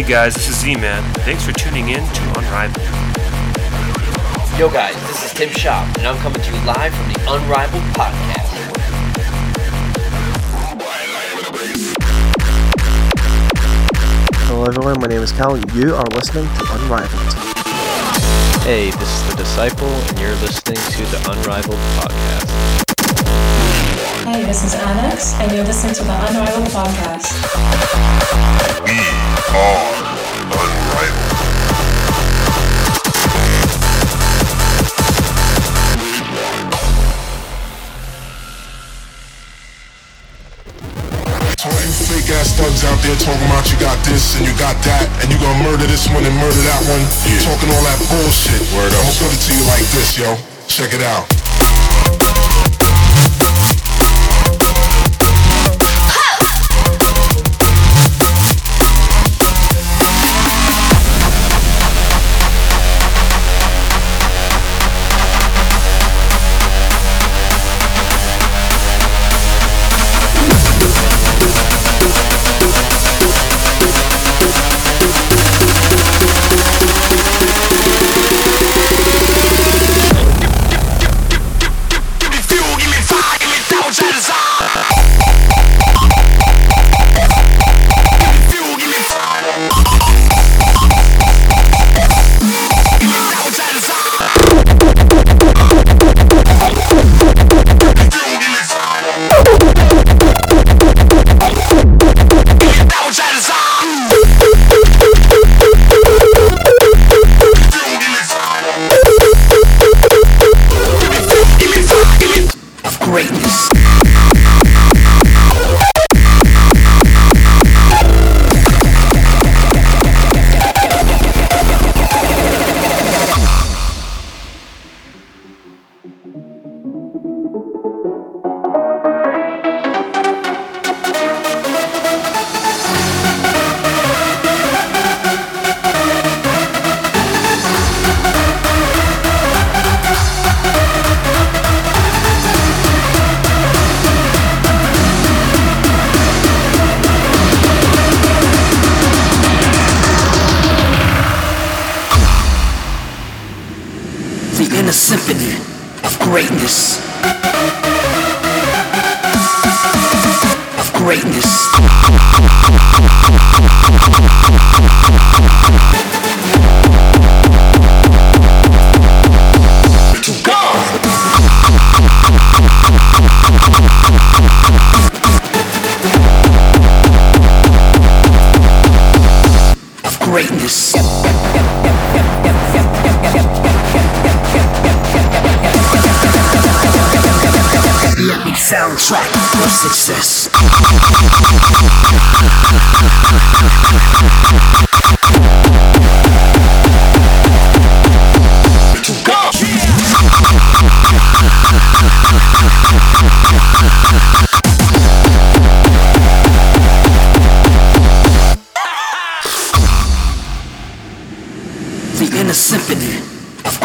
Hey guys, this is Z-Man. Thanks for tuning in to Unrivaled. Yo guys, this is Tim Shop, and I'm coming to you live from the Unrivaled Podcast. Hello everyone, my name is Cal, and you are listening to Unrivaled. Hey, this is The Disciple, and you're listening to the Unrivaled Podcast. Hey, this is Alex, and you're listening to the Unrivaled Podcast. We are Unrivaled. To all you fake ass thugs out there talking about you got this and you got that and you gonna murder this one and murder that one. Talking all that bullshit. Word up. I'ma put it to you like this, yo. Check it out.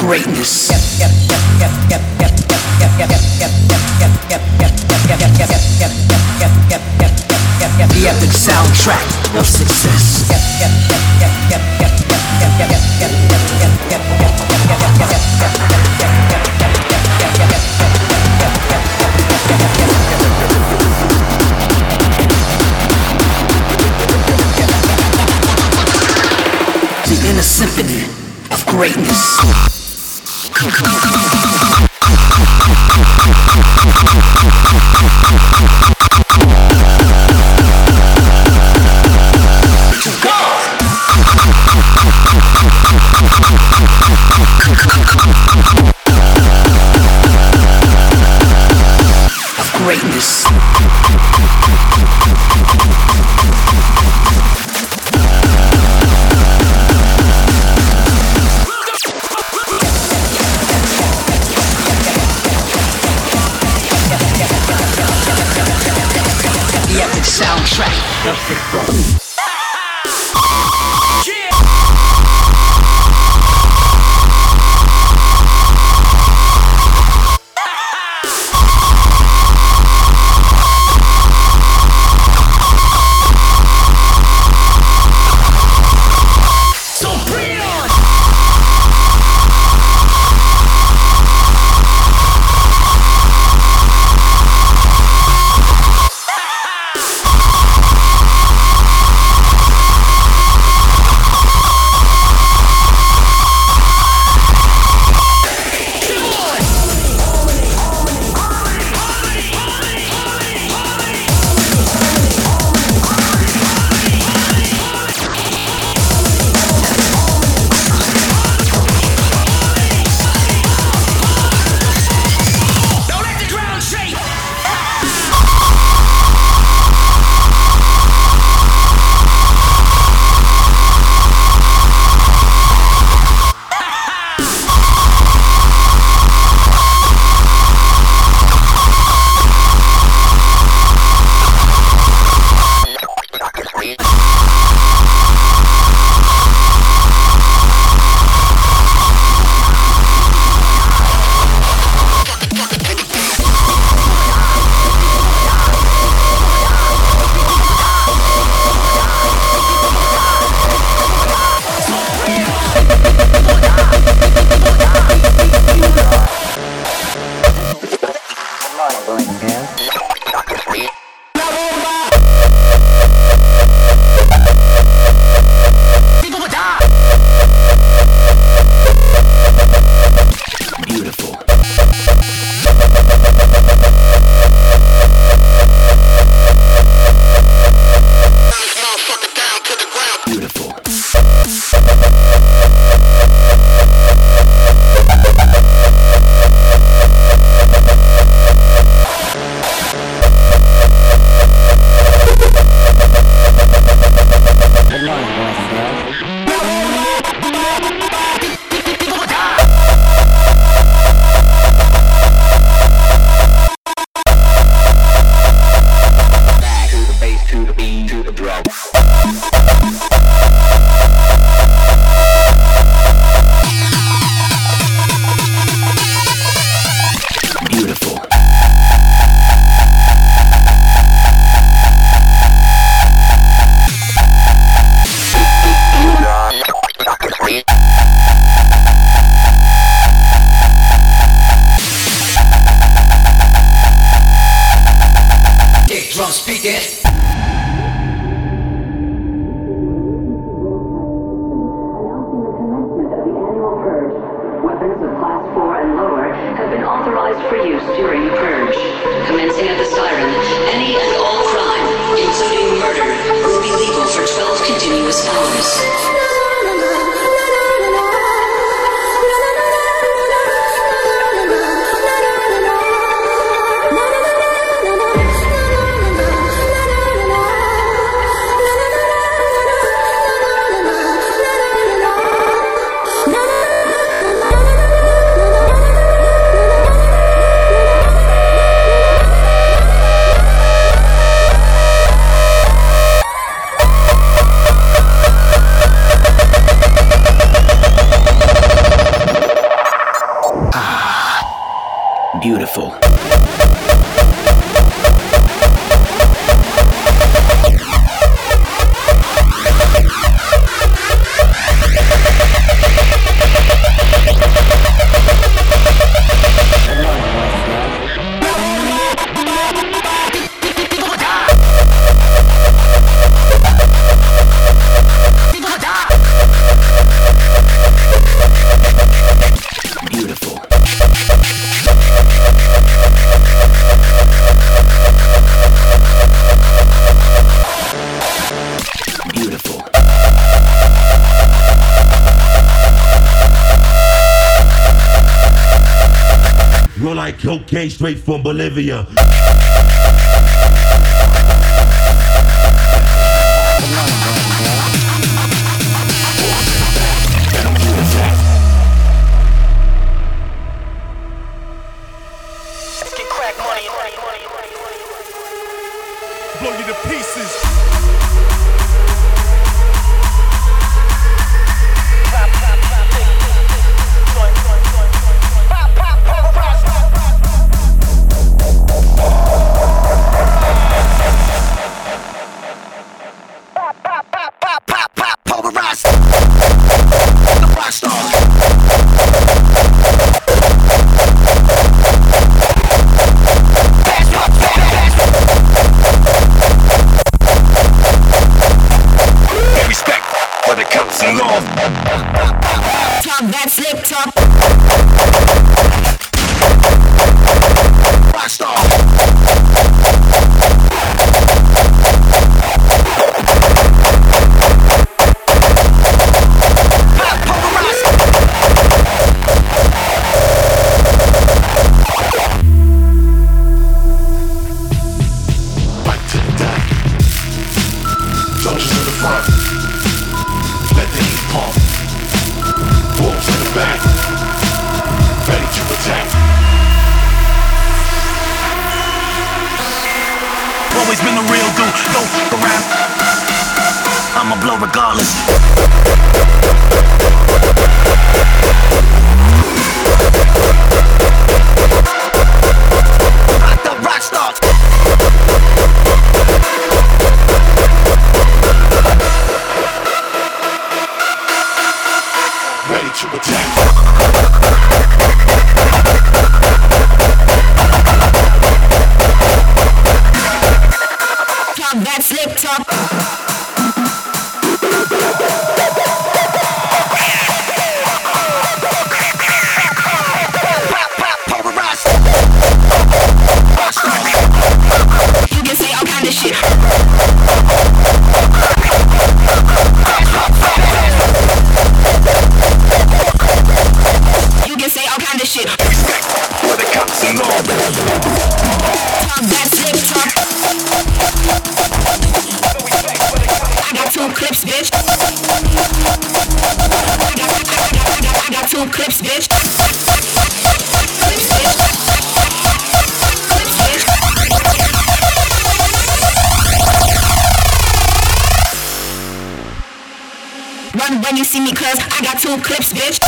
Greatness. The epic soundtrack of success. The inner symphony of greatness. came straight from Bolivia. pump. Boom to the back. Ready to attack. Always been the real dude. Go around. I'ma blow regardless. got two clips, bitch.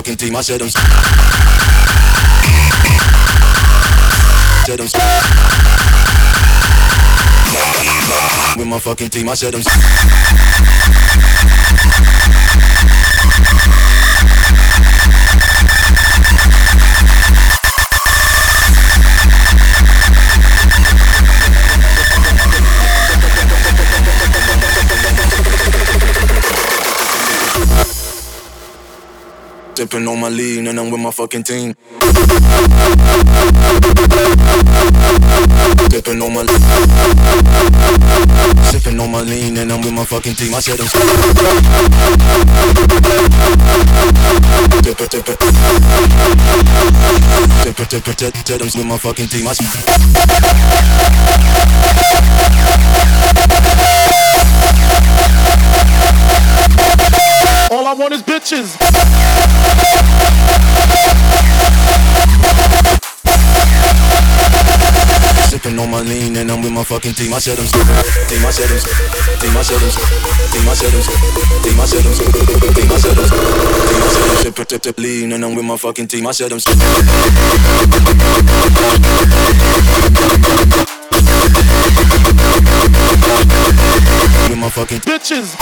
Fucking team, I said I'm. Said I'm. With my fucking team, I said I'm. Sipping on my lean and I'm with my fucking team. Sipping on my lean. Sipping on my lean and I'm with my fucking team. I said I'm Dipper, with my fucking team. I All I want is bitches. Sipping on my lean and I'm with my fucking team. I said I'm team. I said I'm team. I said I'm team. I said I'm team. I said I'm team. I said I'm team. I said I'm sip tip tip lean and I'm with my fucking team. I said I'm with bitches.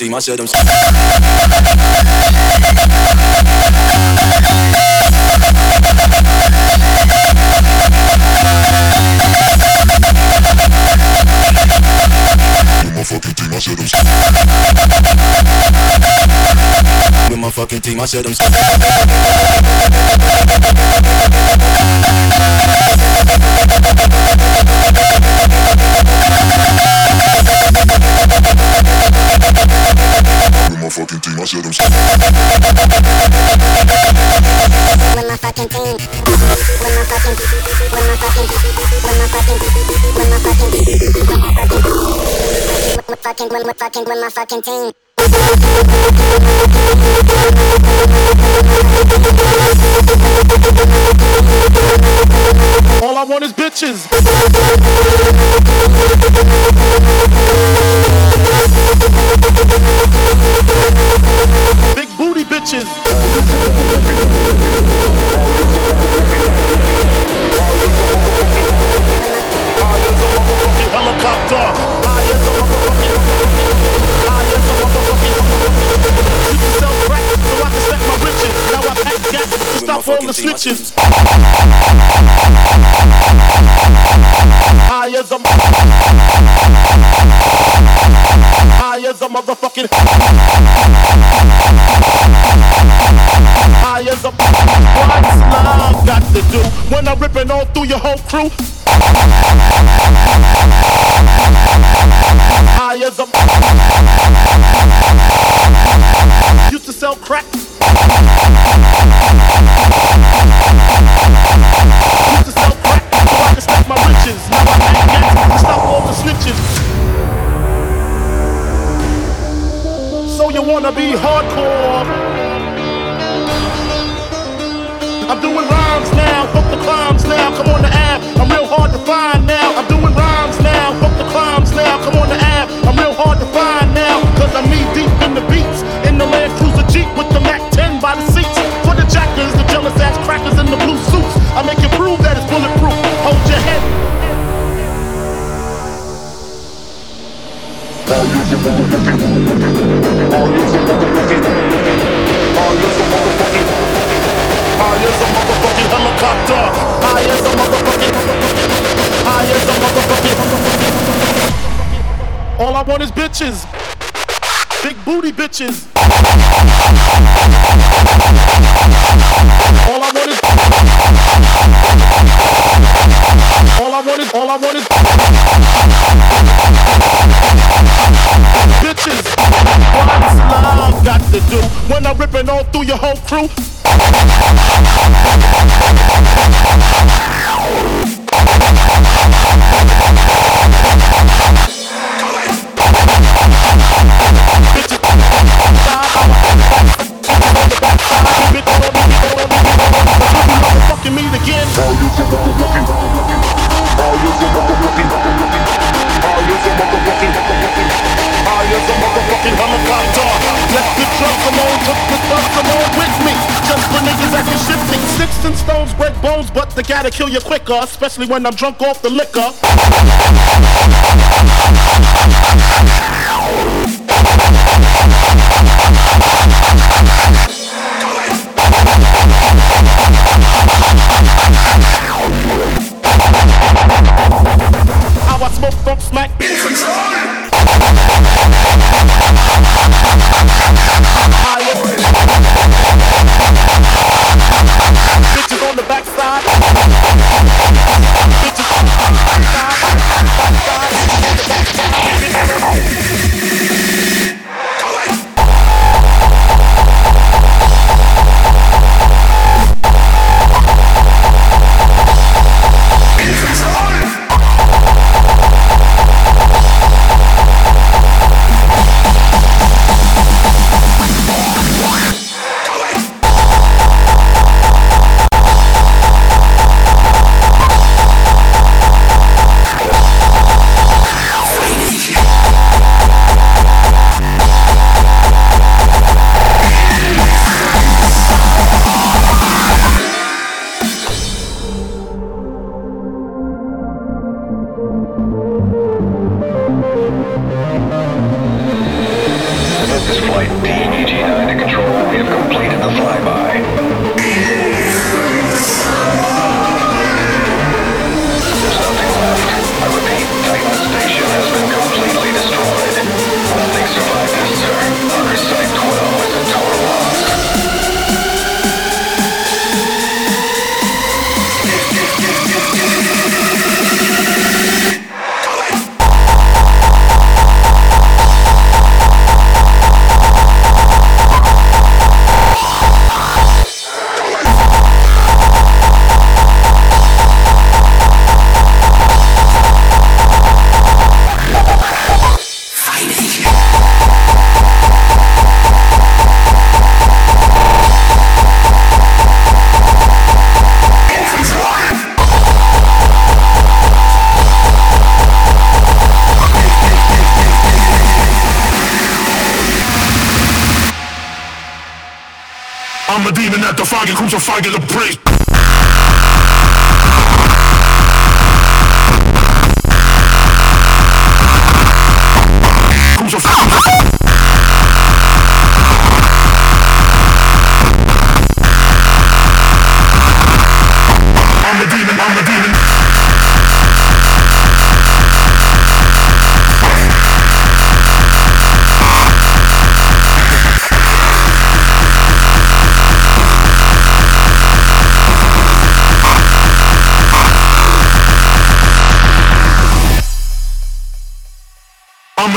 Team. I said I'm. With my fucking team, I said I'm. With my fucking team, I said I'm. With my fucking team, I said I'm. With my fucking team. With my fucking. With my fucking. With my fucking. With my fucking. With my fucking. With my fucking. With my fucking team. All I want is bitches. A motherfucking. You can sell crack so I can stack my riches. Now I pack gas to stop all the snitches. High as a High as a motherfucking High as a What's love got to do When I'm ripping all through your whole crew. High as a Used to sell crack Wanna be hardcore. I'm doing rhymes All I want is bitches. Big booty bitches. All I want is. All I want is. All I want is. Bitches. What's love got to do when I'm ripping all through your whole crew? Fucking meet again. High as a motherfucking helicopter. Left the drugs alone, took the thugs along with me. Just for niggas acting shifty. Sticks and stones break bones, but they gotta kill you quicker, especially when I'm drunk off the liquor.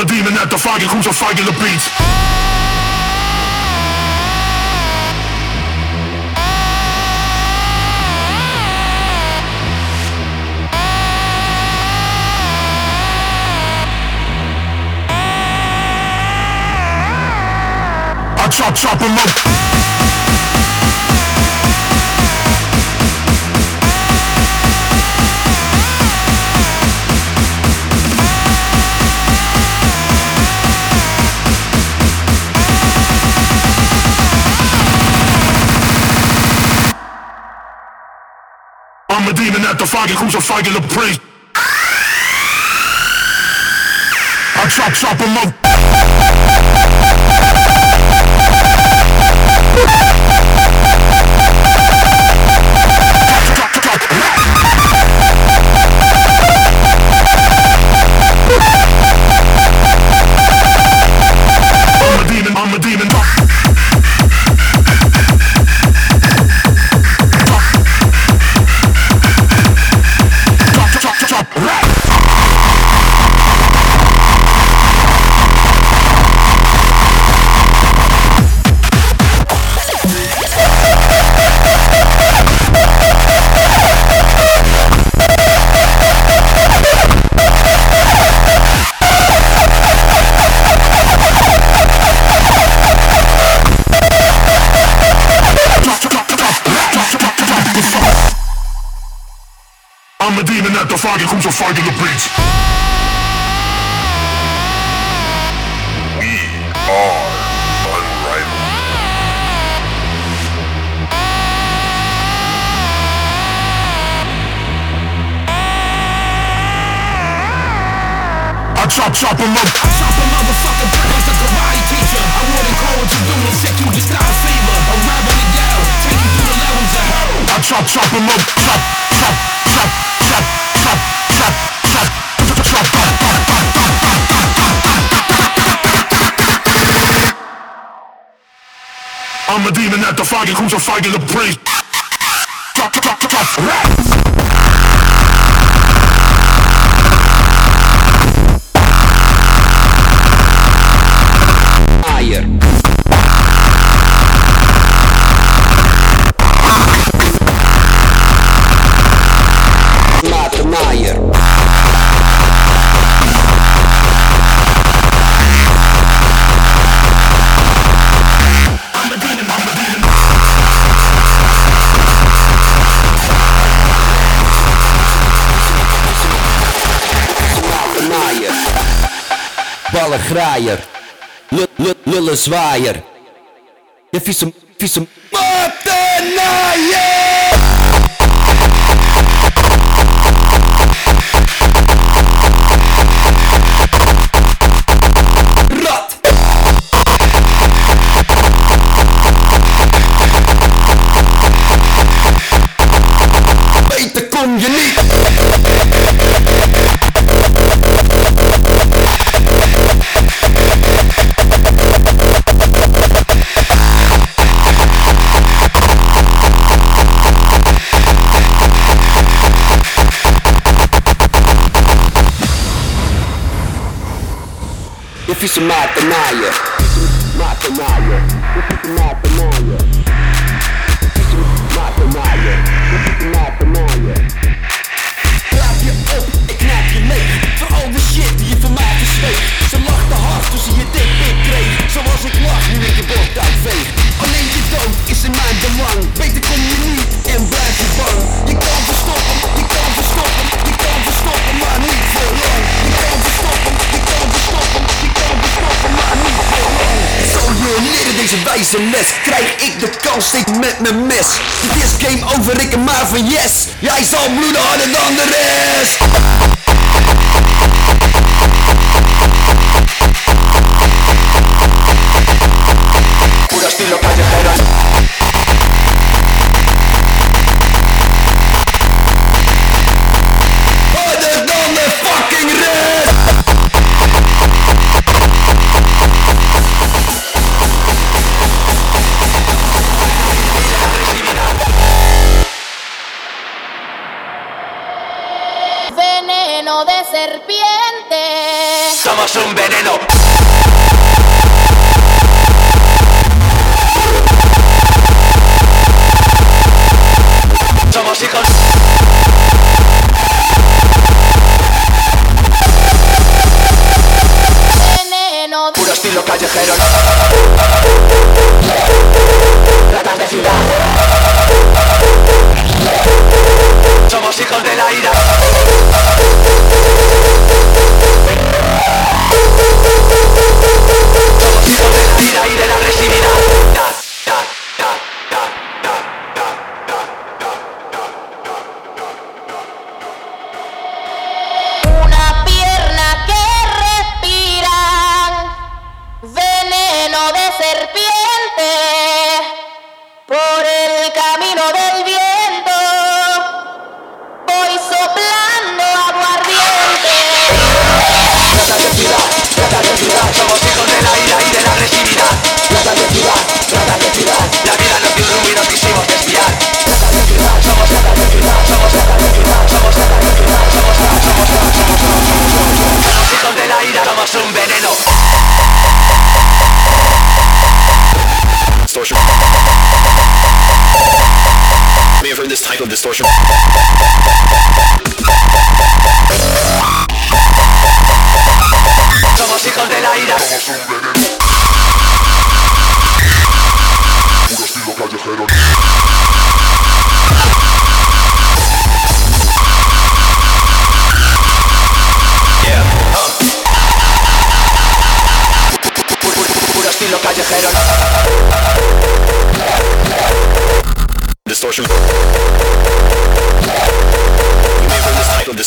A demon at the fire, the beats. I chop chop 'em up. looking at the fucking crucifying the priest. I chop chop him up. I'm a demon at the fire, crucify the beats. We are unrivaled. I chop chop 'em up. I chop a motherfucker break like a karate teacher. I wouldn't call what you doing, check you just out of fever. Unravel the ghetto, take you through the levels of hell. I chop chop 'em up. Chop chop I'm a demon at the fire, crucifying the prey. Drop, drop, drop, drop, rap. Lul- lul- Lullen zwaaier. Je vieze, vieze matenaaier! Difícil mata, naia. Krijg ik de kans, steek met mijn mes. Dit is game over, ik maar van yes. Jij zal bloeden harder dan de rest.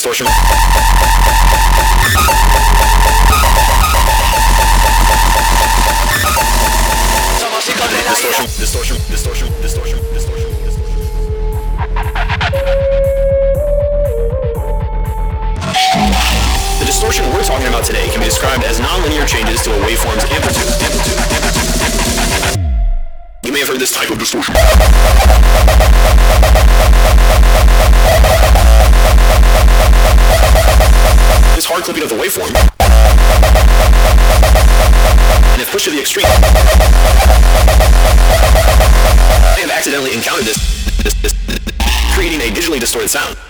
そうします。sound.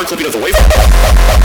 arc looking at the wave.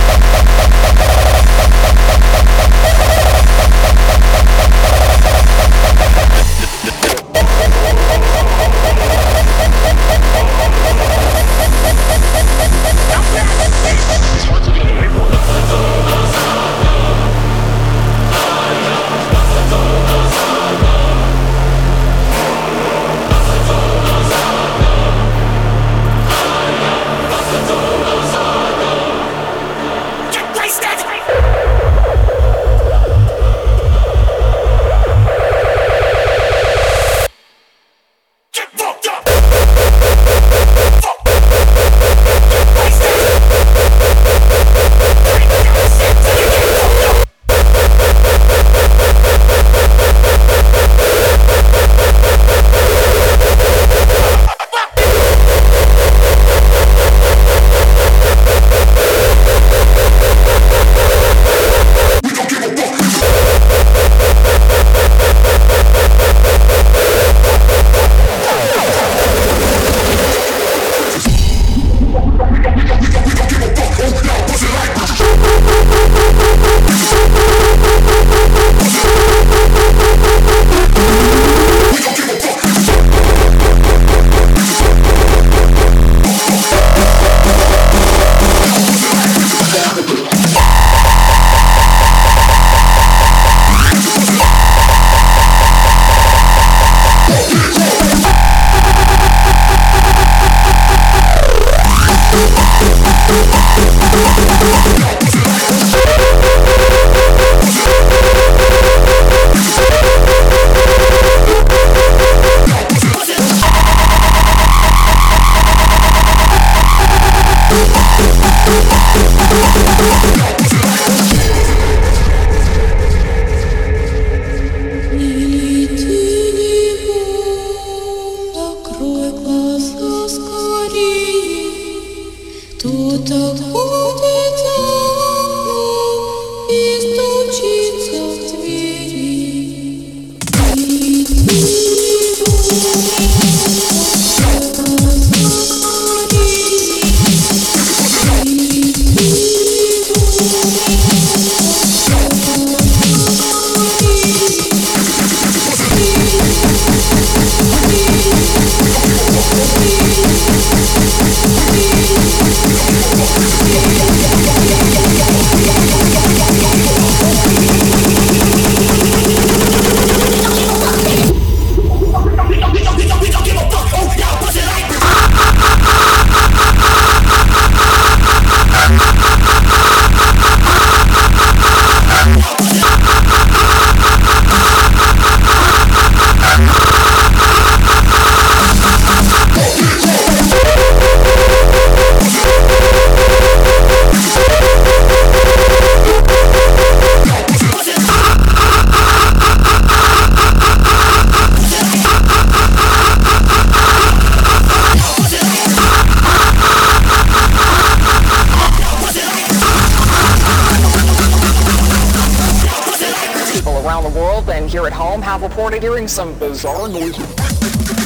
have reported hearing some bizarre noises.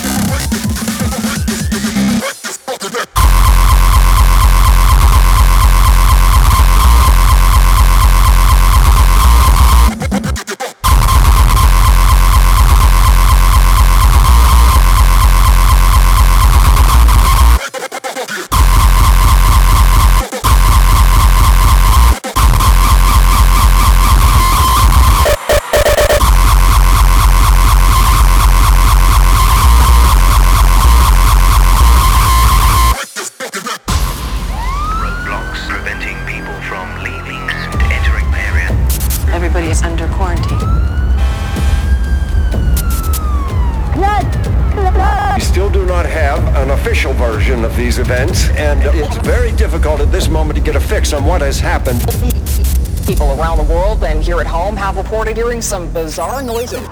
People around the world and here at home have reported hearing some bizarre noises.